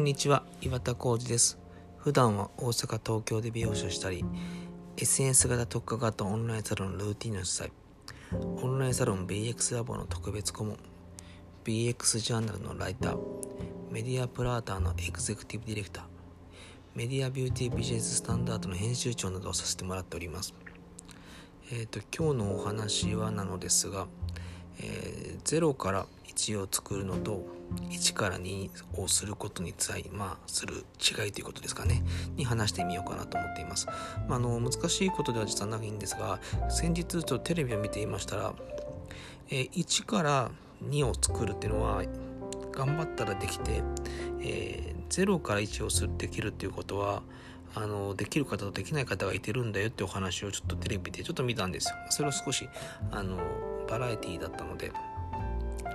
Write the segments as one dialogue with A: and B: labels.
A: んにちは岩田浩二です。普段は大阪東京で美容師をしたり SNS 型特化型オンラインサロンルーティンの主催。オンラインサロン BX ラボの特別顧問 BX ジャーナルのライターメディアプラーターのエグゼクティブディレクターメディアビューティービジネススタンダードの編集長などをさせてもらっております。えっ、ー、と今日のお話はなのですが、えー、0から1を作るのと1から2をすることについまあする違いということですかね。に話してみようかなと思っています、まあ、あの難しいことでは実はないんですが先日ちょっとテレビを見ていましたら、えー、1から2を作るっていうのは頑張ったらできて、えー、0から1をするできるっていうことはあのできる方とできない方がいてるんだよってお話をちょっとテレビでちょっと見たんですよ。それを少しあのバラエティーだったので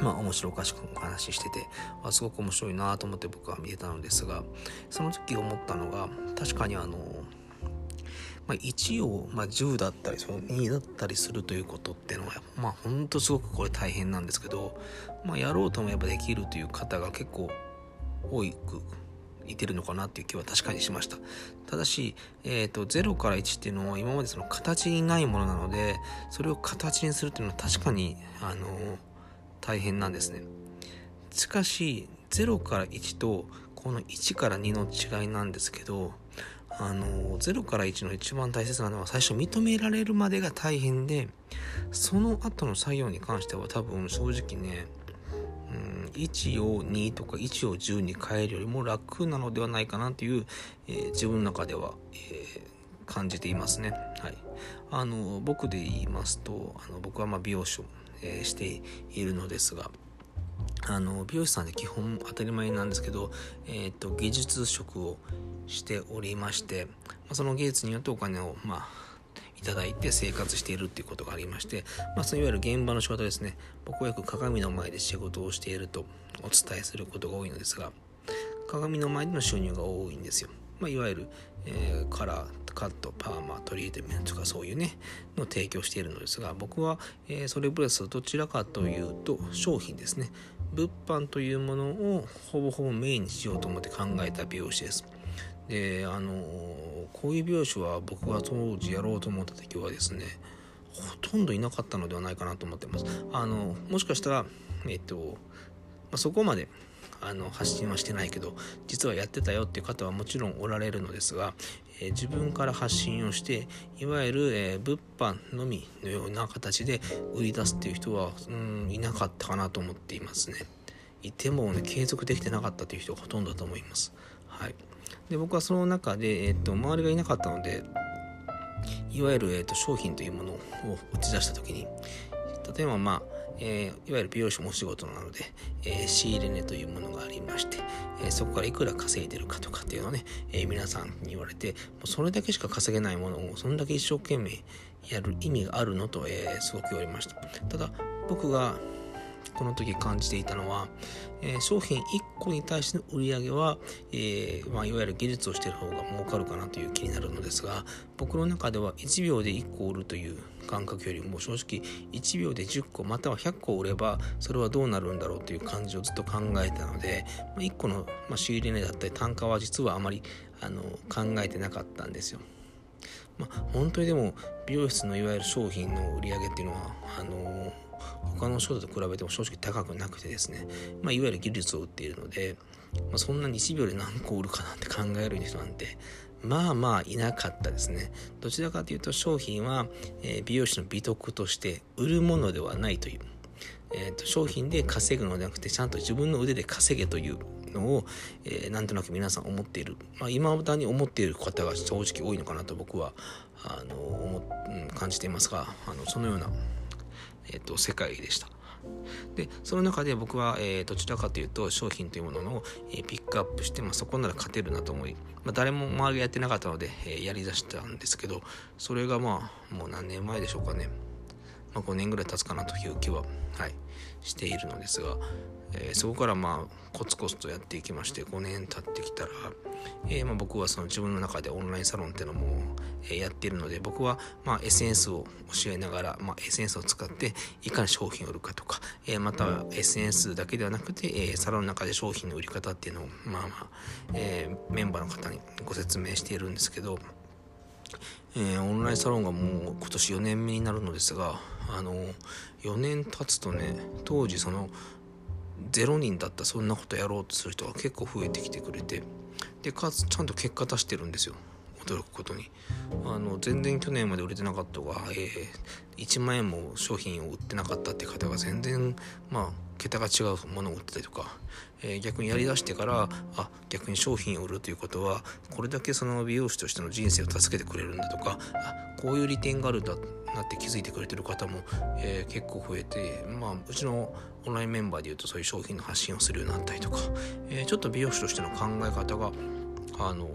A: まあ面白おかしくお話ししててあすごく面白いなと思って僕は見てたのですがその時思ったのが確かにあの、まあ、1を、まあ、10だったりその2だったりするということっていうのはまあほんとすごくこれ大変なんですけど、まあ、やろうと思えばできるという方が結構多くいてるのかなっていう気は確かにしました。ただし、えーと、0から1っていうのは今までその形にないものなのでそれを形にするっていうのは確かにあの大変なんですねしかし0から1とこの1から2の違いなんですけどあの0から1の一番大切なのは最初認められるまでが大変でその後の作業に関しては多分正直ね、うん、1を2とか1を10に変えるよりも楽なのではないかなという、えー、自分の中では、えー、感じていますね。はい、あの僕で言いますとあの僕はま美容師をえ、しているのですがあの美容師さんで基本当たり前なんですけど、えーと、技術職をしておりまして、ま、その技術によってお金を、まあ、いただいて生活しているっていうことがありまして、まあ、そのいわゆる現場の仕事ですね。僕はよく鏡の前で仕事をしているとお伝えすることが多いのですが鏡の前での収入が多いんですよ、まあ、いわゆる、えー、カラーカットパーマトリートメントとかそういうねの提供しているのですが僕は、えー、それプラスどちらかというと商品ですね。物販というものをほぼほぼメインにしようと思って考えた美容師です。であのこういう美容師は僕が当時やろうと思った時はですねほとんどいなかったのではないかなと思ってます。あのもしかしたらえっと、まあ、そこまであの発信はしてないけど実はやってたよっていう方はもちろんおられるのですが、え、自分から発信をしていわゆる、え、物販のみのような形で売り出すっていう人はうんいなかったかなと思っていますね。いてもね継続できてなかったという人がほとんどだと思います。はい、で僕はその中で、えーと、周りがいなかったのでいわゆる、えーと商品というものを打ち出した時に例えばまあえー、いわゆる美容師もお仕事なので、えー、仕入れ値というものがありまして、えー、そこからいくら稼いでるかとかっていうのをね、え皆さんに言われてもうそれだけしか稼げないものをそんだけ一生懸命やる意味があるのと、えすごく言われました。ただ僕がこの時感じていたのは、えー、商品1個に対しての売り上げは、えー、まあ、いわゆる技術をしている方が儲かるかなという気になるのですが僕の中では1秒で1個売るという感覚よりも正直1秒で10個または100個売ればそれはどうなるんだろうという感じをずっと考えたので、まあ、1個の、ま仕入れ値だったり単価は実はあまりあの考えてなかったんですよ。まあ、本当にでも美容室のいわゆる商品の売り上げっていうのはあの他の商社と比べても正直高くなくてですね、まあ、いわゆる技術を売っているので、まあ、そんなに1秒で何個売るかなんて考える人なんてまあまあいなかったですね。どちらかというと商品は、えー、美容師の美徳として売るものではないという、えーと、商品で稼ぐのではなくてちゃんと自分の腕で稼げというのを、えー、なんとなく皆さん思っている、まあ、今まだに思っている方が正直多いのかなと僕はあの思、うん、感じていますがあのそのようなえーと、世界でした。でその中で僕は、えー、どちらかというと商品というものの、えー、ピックアップして、まあ、そこなら勝てるなと思い、まあ、誰も周りがやってなかったので、えー、やりだしたんですけどそれがまあもう何年前でしょうかねまあ、5年ぐらい経つかなという気は、はい、しているのですが、えー、そこからまあコツコツとやっていきまして5年経ってきたら、えー、まあ僕はその自分の中でオンラインサロンっていうのも、えやっているので僕はま SNS を教えながら、まあ、SNS を使っていかに商品を売るかとか、え、または SNS だけではなくて、え、サロンの中で商品の売り方っていうのをまあまあ、え、メンバーの方にご説明しているんですけど、えー、オンラインサロンがもう今年4年目になるのですがあの4年経つとね当時その0人だったそんなことやろうとする人が結構増えてきてくれてでかつちゃんと結果出してるんですよ。驚くことに。あの全然去年まで売れてなかったが、えー、1万円も商品を売ってなかったって方が全然まあ桁が違うものを売ってたりとか、えー、逆にやりだしてからあ逆に商品を売るということはこれだけその美容師としての人生を助けてくれるんだとかあこういう利点があるんだなって気づいてくれてる方も、えー、結構増えて、まあ、うちのオンラインメンバーでいうとそういう商品の発信をするようになったりとか、えー、ちょっと美容師としての考え方があの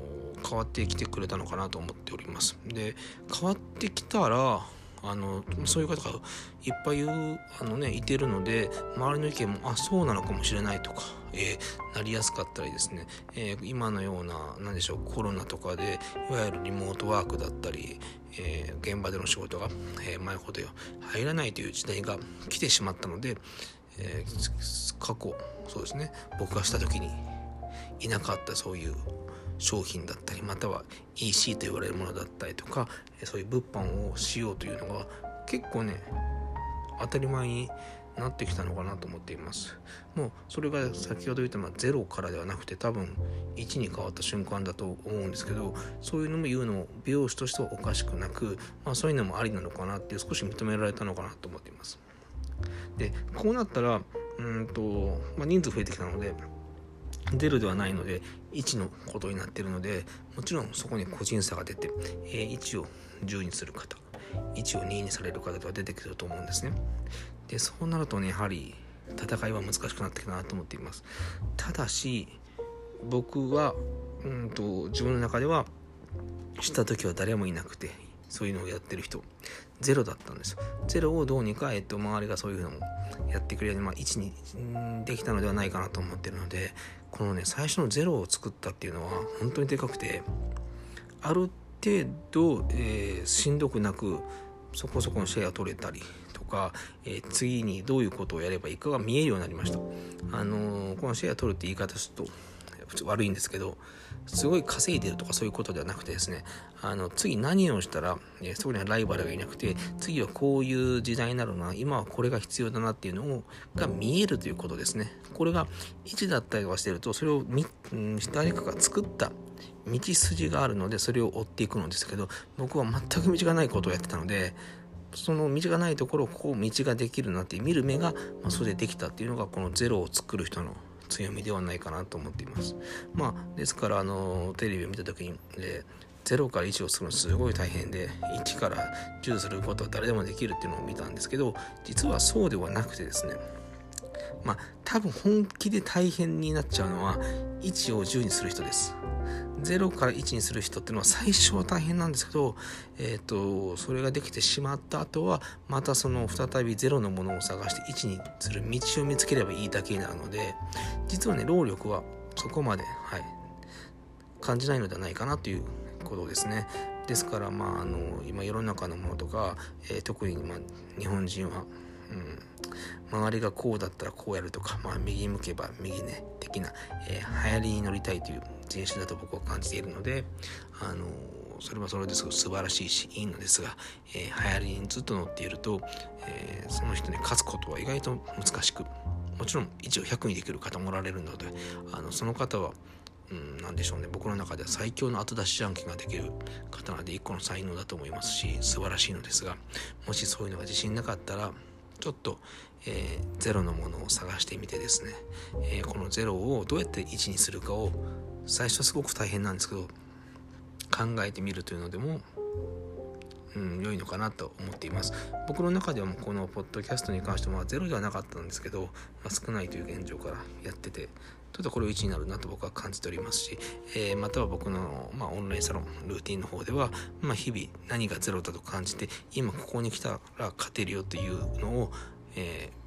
A: 変わってきてくれたのかなと思っております。で変わってきたらあのそういう方がいっぱい言うあの、ね、いてるので周りの意見もあそうなのかもしれないとか、えー、なりやすかったりですね、えー、今のような何でしょうコロナとかでいわゆるリモートワークだったり、えー、現場での仕事が、え前ほど入らないという時代が来てしまったので、え過去そうですね僕がした時にいなかったそういう商品だったりまたは EC と言われるものだったりとかそういう物販をしようというのが結構ね当たり前になってきたのかなと思っています。もうそれが先ほど言ったまあ0からではなくて多分1に変わった瞬間だと思うんですけどそういうのも言うのも美容師としてはおかしくなく、まあ、そういうのもありなのかなっていう少し認められたのかなと思っています。でこうなったらうんと、まあ、人数増えてきたので0ではないので1のことになってるのでもちろんそこに個人差が出て、えー、1を10にする方1を2にされる方とは出てくると思うんですね。でそうなるとねやはり戦いは難しくなってきたなと思っています。ただし僕はうんと自分の中ではした時は誰もいなくてそういうのをやってる人ゼロだったんですよゼロをどうにか、えっと、周りがそういうのをやってくれるように、まあ、1にできたのではないかなと思ってるのでこのね最初のゼロを作ったっていうのは本当にでかくてある程度、えー、しんどくなくそこそこのシェア取れたりとか、えー、次にどういうことをやればいいかが見えるようになりました。あのー、このシェア取るって言い方すると悪いんですけどすごい稼いでるとかそういうことではなくてですねあの次何をしたら、えそこにはライバルがいなくて次はこういう時代になるな今はこれが必要だなっていうのをが見えるということですね。これが1だったりはしてるとそれをみ、うん、誰かが作った道筋があるのでそれを追っていくのですけど僕は全く道がないことをやってたのでその道がないところをこう道ができるなって見る目が、まあ、それでできたっていうのがこのゼロを作る人の強みではないかなと思っています。まあ、ですからあのテレビを見た時に、え0から1をするのすごい大変で1から10することは誰でもできるっていうのを見たんですけど実はそうではなくてですねまあ多分本気で大変になっちゃうのは1を10にする人です。0から1にする人っていうのは最初は大変なんですけど、えーと、それができてしまった後はまたその再び0のものを探して1にする道を見つければいいだけなので実はね労力はそこまで、はい、感じないのではないかなということですね。ですからまああの今世の中のものとか、えー、特にまあ日本人は、うん、周りがこうだったらこうやるとか、まあ、右向けば右ね的な、えー、流行りに乗りたいという人種だと僕は感じているので、あのそれはそれですごく素晴らしいしいいのですが、えー、流行りにずっと乗っていると、えー、その人に勝つことは意外と難しくもちろん一応100にできる方もおられるのであのその方はうん、なでしょうね僕の中では最強の後出しじゃんけんができる方なので一個の才能だと思いますし素晴らしいのですがもしそういうのが自信なかったらちょっと、えー、ゼロのものを探してみてですね、えー、このゼロをどうやって1にするかを最初すごく大変なんですけど考えてみるというのでもうん、良いのかなと思っています。僕の中ではこのポッドキャストに関してはゼロではなかったんですけど、まあ、少ないという現状からやっててちょっとこれを1になるなと僕は感じておりますし、えー、または僕の、まあ、オンラインサロンルーティンの方では、まあ、日々何がゼロだと感じて今ここに来たら勝てるよというのを、えー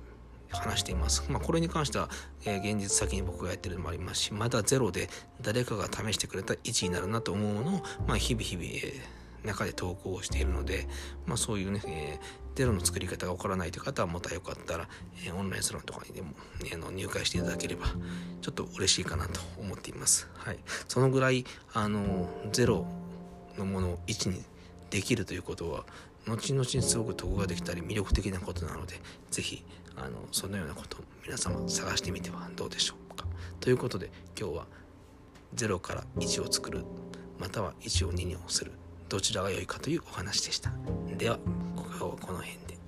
A: 話しています。まあ、これに関しては、えー、現実先に僕がやってるのもありますし、まだゼロで誰かが試してくれた1になるなと思うものを、まあ、日々日々、えー中で投稿をしているので、まあ、そういうね、えー、ゼロの作り方がわからないという方はまたよかったら、えー、オンラインサロンとかにでも、ね、の入会していただければちょっと嬉しいかなと思っています。はい、そのぐらいあのゼロのものを1にできるということは後々にすごく得ができたり魅力的なことなので是非あのそのようなことを皆様探してみてはどうでしょうか。ということで今日は0から1を作るまたは1を2にするどちらが良いかというお話でした。では、ここはこの辺で。